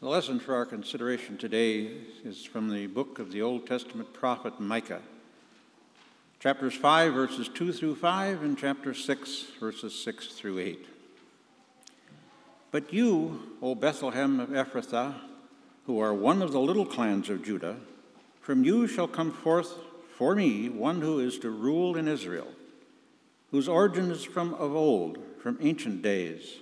The lesson for our consideration today is from the book of the Old Testament prophet Micah, chapters 5, verses 2 through 5, and chapter 6, verses 6 through 8. But you, O Bethlehem of Ephrathah, who are one of the little clans of Judah, from you shall come forth for me one who is to rule in Israel, whose origin is from of old, from ancient days.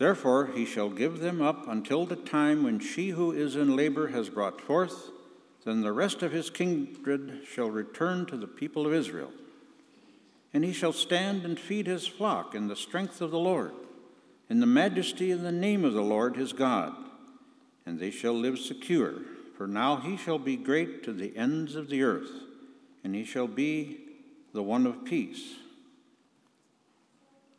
Therefore he shall give them up until the time when she who is in labor has brought forth. Then the rest of his kindred shall return to the people of Israel. And he shall stand and feed his flock in the strength of the Lord, in the majesty and the name of the Lord his God. And they shall live secure, for now he shall be great to the ends of the earth, and he shall be the one of peace.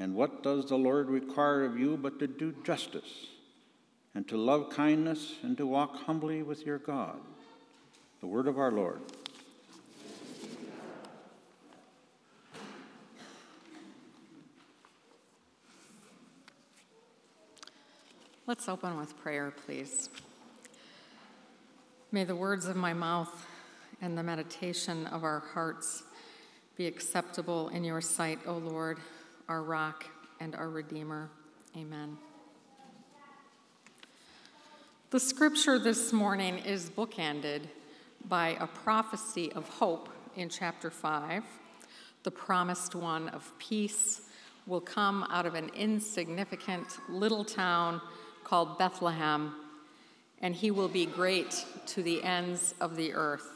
And what does the Lord require of you but to do justice, and to love kindness, and to walk humbly with your God? The word of our Lord. Let's open with prayer, please. May the words of my mouth and the meditation of our hearts be acceptable in your sight, O Lord our rock and our Redeemer. Amen. The scripture this morning is bookended by a prophecy of hope in chapter 5. The promised one of peace will come out of an insignificant little town called Bethlehem, and he will be great to the ends of the earth.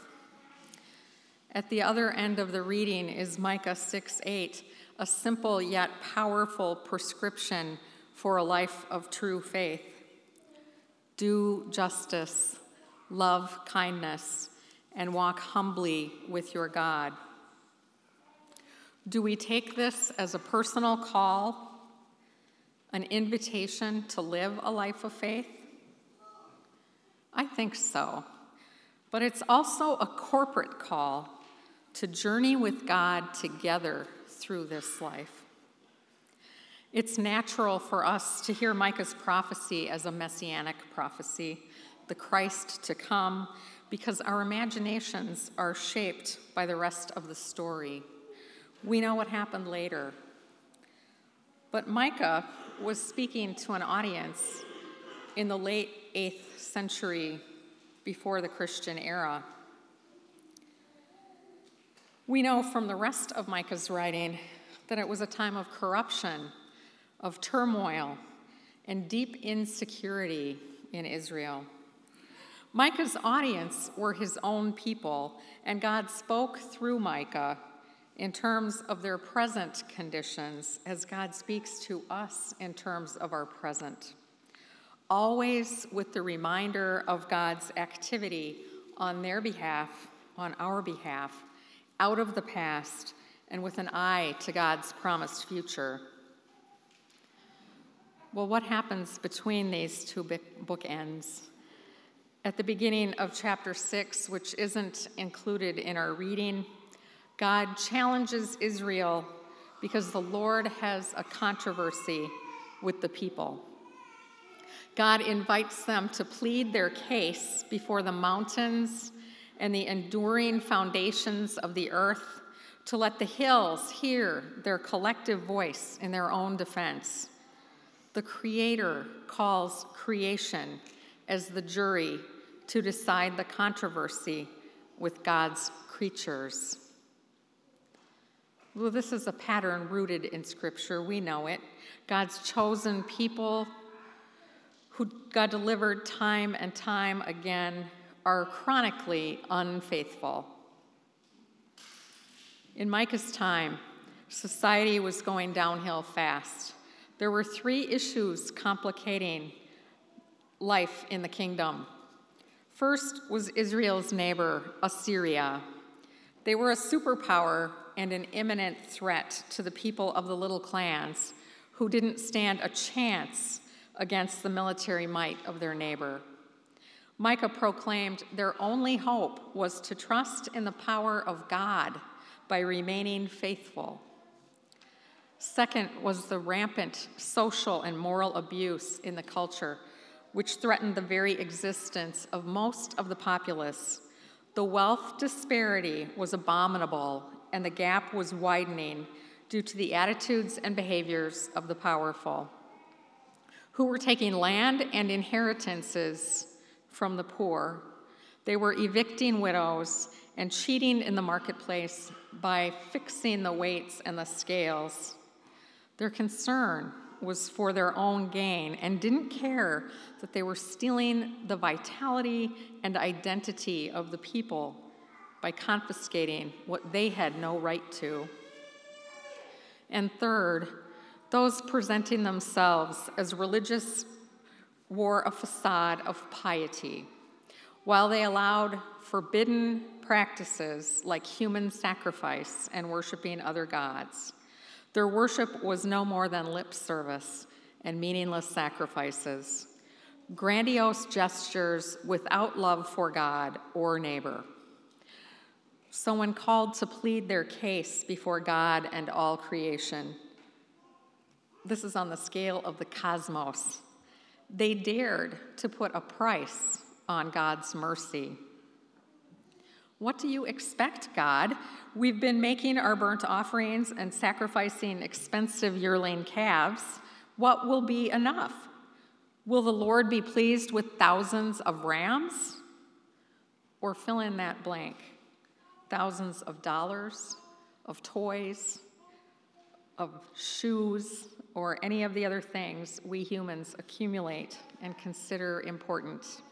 At the other end of the reading is Micah 6 8 a simple yet powerful prescription for a life of true faith. Do justice, love kindness, and walk humbly with your God. Do we take this as a personal call, an invitation to live a life of faith? I think so. But it's also a corporate call to journey with God together through this life. It's natural for us to hear Micah's prophecy as a messianic prophecy, the Christ to come, because our imaginations are shaped by the rest of the story. We know what happened later. But Micah was speaking to an audience in the late 8th century before the Christian era. We know from the rest of Micah's writing that it was a time of corruption, of turmoil, and deep insecurity in Israel. Micah's audience were his own people, and God spoke through Micah in terms of their present conditions as God speaks to us in terms of our present. Always with the reminder of God's activity on their behalf, on our behalf, out of the past and with an eye to God's promised future. Well, what happens between these two bookends? At the beginning of chapter 6, which isn't included in our reading, God challenges Israel because the Lord has a controversy with the people. God invites them to plead their case before the mountains and the enduring foundations of the earth, to let the hills hear their collective voice in their own defense. The Creator calls creation as the jury to decide the controversy with God's creatures. Well, this is a pattern rooted in Scripture. We know it. God's chosen people who God delivered time and time again are chronically unfaithful. In Micah's time, society was going downhill fast. There were three issues complicating life in the kingdom. First was Israel's neighbor, Assyria. They were a superpower and an imminent threat to the people of the little clans who didn't stand a chance against the military might of their neighbor. Micah proclaimed their only hope was to trust in the power of God by remaining faithful. Second was the rampant social and moral abuse in the culture, which threatened the very existence of most of the populace. The wealth disparity was abominable, and the gap was widening due to the attitudes and behaviors of the powerful, who were taking land and inheritances from the poor. They were evicting widows and cheating in the marketplace by fixing the weights and the scales. Their concern was for their own gain and didn't care that they were stealing the vitality and identity of the people by confiscating what they had no right to. And third, those presenting themselves as religious wore a facade of piety, while they allowed forbidden practices like human sacrifice and worshiping other gods. Their worship was no more than lip service and meaningless sacrifices, grandiose gestures without love for God or neighbor. So, when called to plead their case before God and all creation, this is on the scale of the cosmos they dared to put a price on God's mercy. What do you expect, God? We've been making our burnt offerings and sacrificing expensive yearling calves. What will be enough? Will the Lord be pleased with thousands of rams? Or fill in that blank thousands of dollars, of toys, of shoes, or any of the other things we humans accumulate and consider important.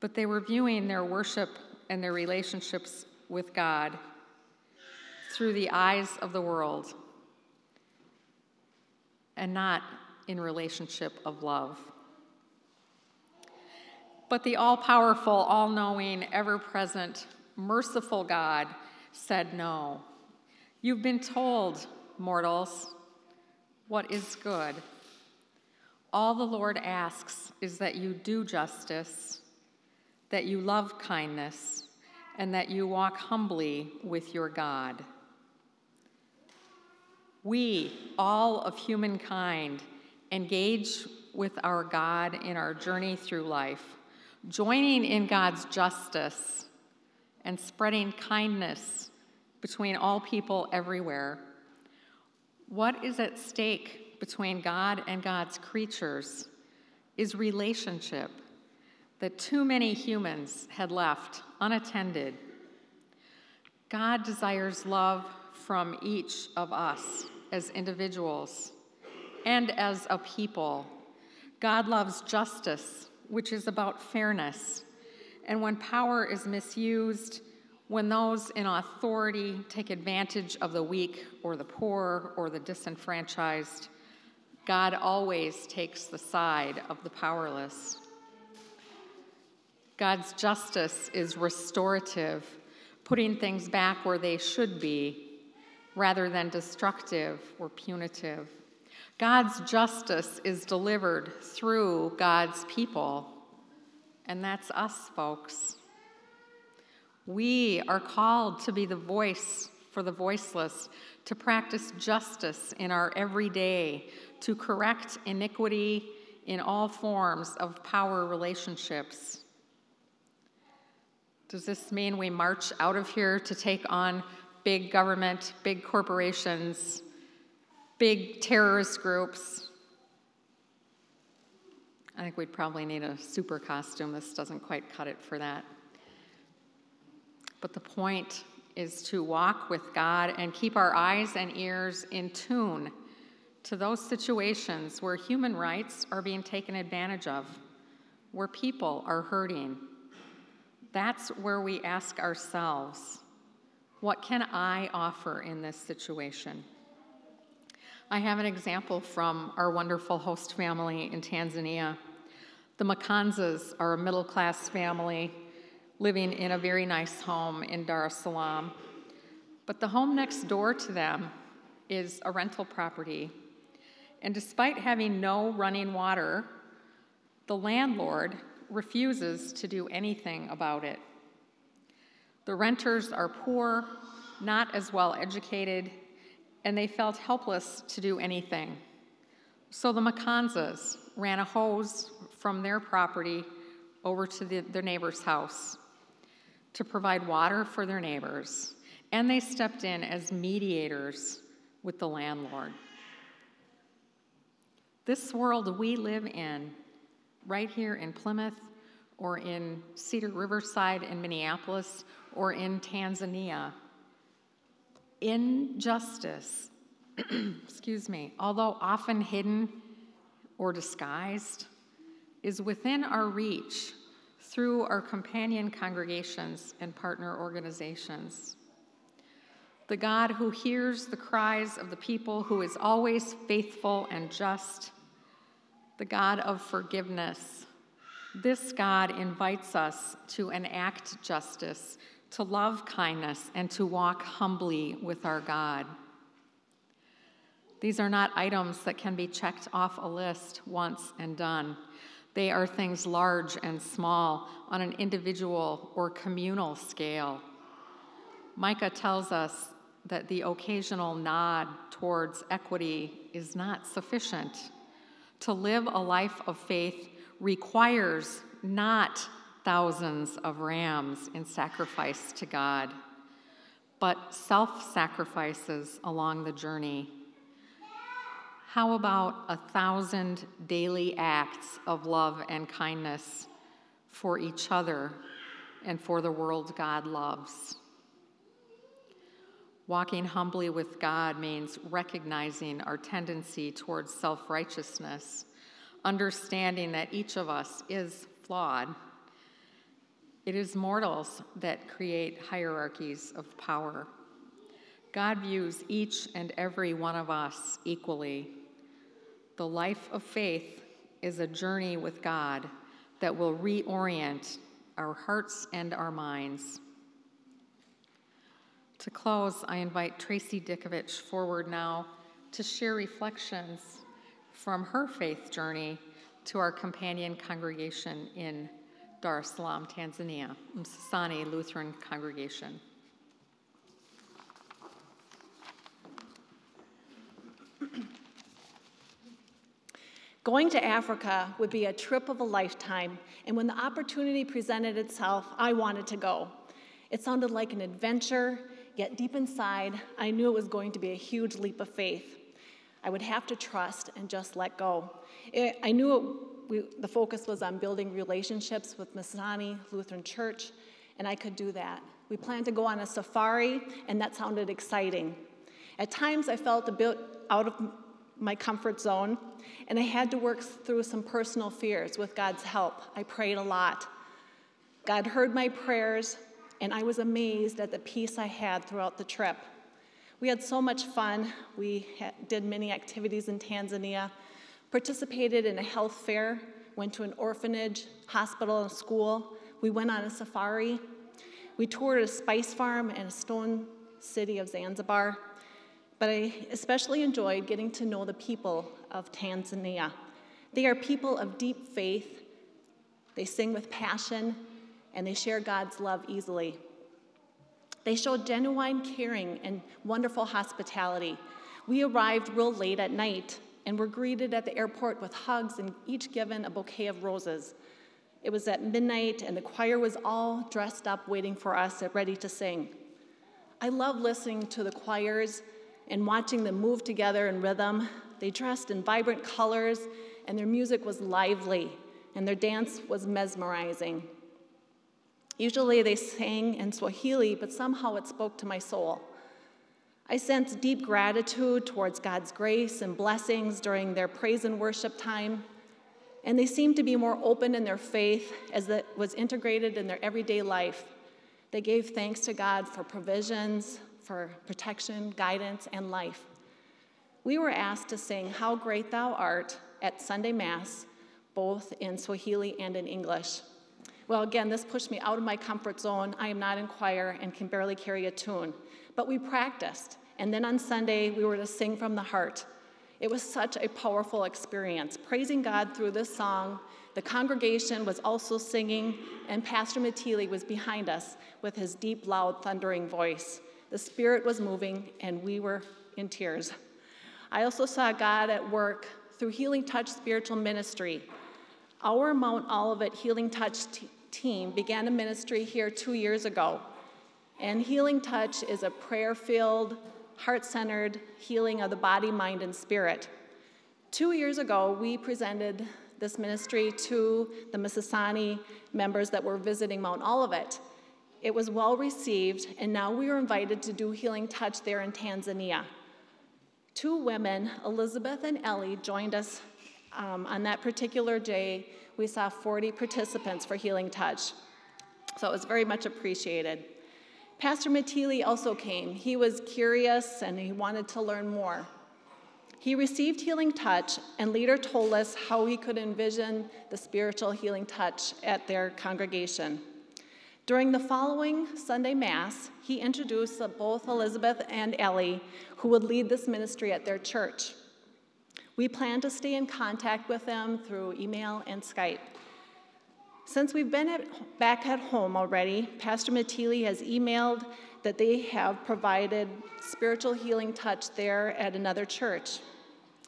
But they were viewing their worship and their relationships with God through the eyes of the world and not in relationship of love. But the all powerful, all knowing, ever present, merciful God said no. You've been told, mortals, what is good. All the Lord asks is that you do justice, that you love kindness, and that you walk humbly with your God. We, all of humankind, engage with our God in our journey through life, joining in God's justice and spreading kindness between all people everywhere what is at stake between God and God's creatures is relationship that too many humans had left unattended. God desires love from each of us as individuals and as a people. God loves justice, which is about fairness. And when power is misused, when those in authority take advantage of the weak or the poor or the disenfranchised, God always takes the side of the powerless. God's justice is restorative, putting things back where they should be, rather than destructive or punitive. God's justice is delivered through God's people, and that's us, folks. We are called to be the voice for the voiceless, to practice justice in our everyday, to correct iniquity in all forms of power relationships. Does this mean we march out of here to take on big government, big corporations, big terrorist groups? I think we'd probably need a super costume. This doesn't quite cut it for that. But the point is to walk with God and keep our eyes and ears in tune to those situations where human rights are being taken advantage of, where people are hurting. That's where we ask ourselves, what can I offer in this situation? I have an example from our wonderful host family in Tanzania. The Makanzas are a middle class family living in a very nice home in Dar es Salaam. But the home next door to them is a rental property. And despite having no running water, the landlord refuses to do anything about it. The renters are poor, not as well educated, and they felt helpless to do anything. So the Makanzas ran a hose from their property over to the, their neighbor's house to provide water for their neighbors, and they stepped in as mediators with the landlord. This world we live in, right here in Plymouth, or in Cedar Riverside in Minneapolis, or in Tanzania, injustice, excuse me, although often hidden or disguised, is within our reach through our companion congregations and partner organizations. The God who hears the cries of the people, who is always faithful and just, the God of forgiveness. This God invites us to enact justice, to love kindness, and to walk humbly with our God. These are not items that can be checked off a list once and done. They are things large and small on an individual or communal scale. Micah tells us that the occasional nod towards equity is not sufficient. To live a life of faith requires not thousands of rams in sacrifice to God, but self sacrifices along the journey. How about a thousand daily acts of love and kindness for each other and for the world God loves? Walking humbly with God means recognizing our tendency towards self righteousness, understanding that each of us is flawed. It is mortals that create hierarchies of power. God views each and every one of us equally. The life of faith is a journey with God that will reorient our hearts and our minds. To close, I invite Tracy Dickovich forward now to share reflections from her faith journey to our companion congregation in Dar es Salaam, Tanzania, Msasani Lutheran Congregation. Going to Africa would be a trip of a lifetime, and when the opportunity presented itself, I wanted to go. It sounded like an adventure, Yet deep inside, I knew it was going to be a huge leap of faith. I would have to trust and just let go. It, I knew it, we, the focus was on building relationships with Msasani Lutheran Church, and I could do that. We planned to go on a safari, and that sounded exciting. At times, I felt a bit out of my comfort zone, and I had to work through some personal fears with God's help. I prayed a lot. God heard my prayers, and I was amazed at the peace I had throughout the trip. We had so much fun. We did many activities in Tanzania, participated in a health fair, went to an orphanage, hospital, and school. We went on a safari. We toured a spice farm and a stone city of Zanzibar. But I especially enjoyed getting to know the people of Tanzania. They are people of deep faith. They sing with passion and they share God's love easily. They show genuine caring and wonderful hospitality. We arrived real late at night and were greeted at the airport with hugs and each given a bouquet of roses. It was at midnight, and the choir was all dressed up waiting for us, and ready to sing. I love listening to the choirs and watching them move together in rhythm. They dressed in vibrant colors, and their music was lively, and their dance was mesmerizing. Usually they sang in Swahili, but somehow it spoke to my soul. I sensed deep gratitude towards God's grace and blessings during their praise and worship time, and they seemed to be more open in their faith as it was integrated in their everyday life. They gave thanks to God for provisions, for protection, guidance, and life. We were asked to sing How Great Thou Art at Sunday Mass, both in Swahili and in English. Well, again, this pushed me out of my comfort zone. I am not in choir and can barely carry a tune. But we practiced, and then on Sunday, we were to sing from the heart. It was such a powerful experience, praising God through this song. The congregation was also singing, and Pastor Matili was behind us with his deep, loud, thundering voice. The Spirit was moving, and we were in tears. I also saw God at work through Healing Touch Spiritual Ministry. Our Mount Olivet Healing Touch t- team began a ministry here two years ago. And Healing Touch is a prayer filled, heart centered healing of the body, mind, and spirit. Two years ago, we presented this ministry to the Msasani members that were visiting Mount Olivet. It was well received, and now we are invited to do Healing Touch there in Tanzania. Two women, Elizabeth and Ellie, joined us um, on that particular day. We saw 40 participants for Healing Touch, so it was very much appreciated. Pastor Matili also came. He was curious and he wanted to learn more. He received healing touch, and leader told us how he could envision the spiritual healing touch at their congregation. During the following Sunday Mass, he introduced both Elizabeth and Ellie, who would lead this ministry at their church. We plan to stay in contact with them through email and Skype. Since we've been at, back at home already, Pastor Matili has emailed that they have provided spiritual healing touch there at another church.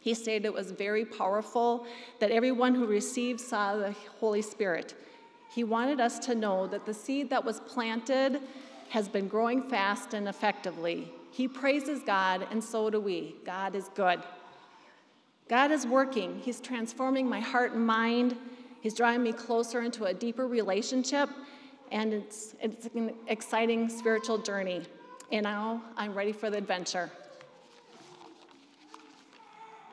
He stated it was very powerful, that everyone who received saw the Holy Spirit. He wanted us to know that the seed that was planted has been growing fast and effectively. He praises God, and so do we. God is good. God is working. He's transforming my heart and mind. He's drawing me closer into a deeper relationship, and it's, it's an exciting spiritual journey. And now I'm ready for the adventure.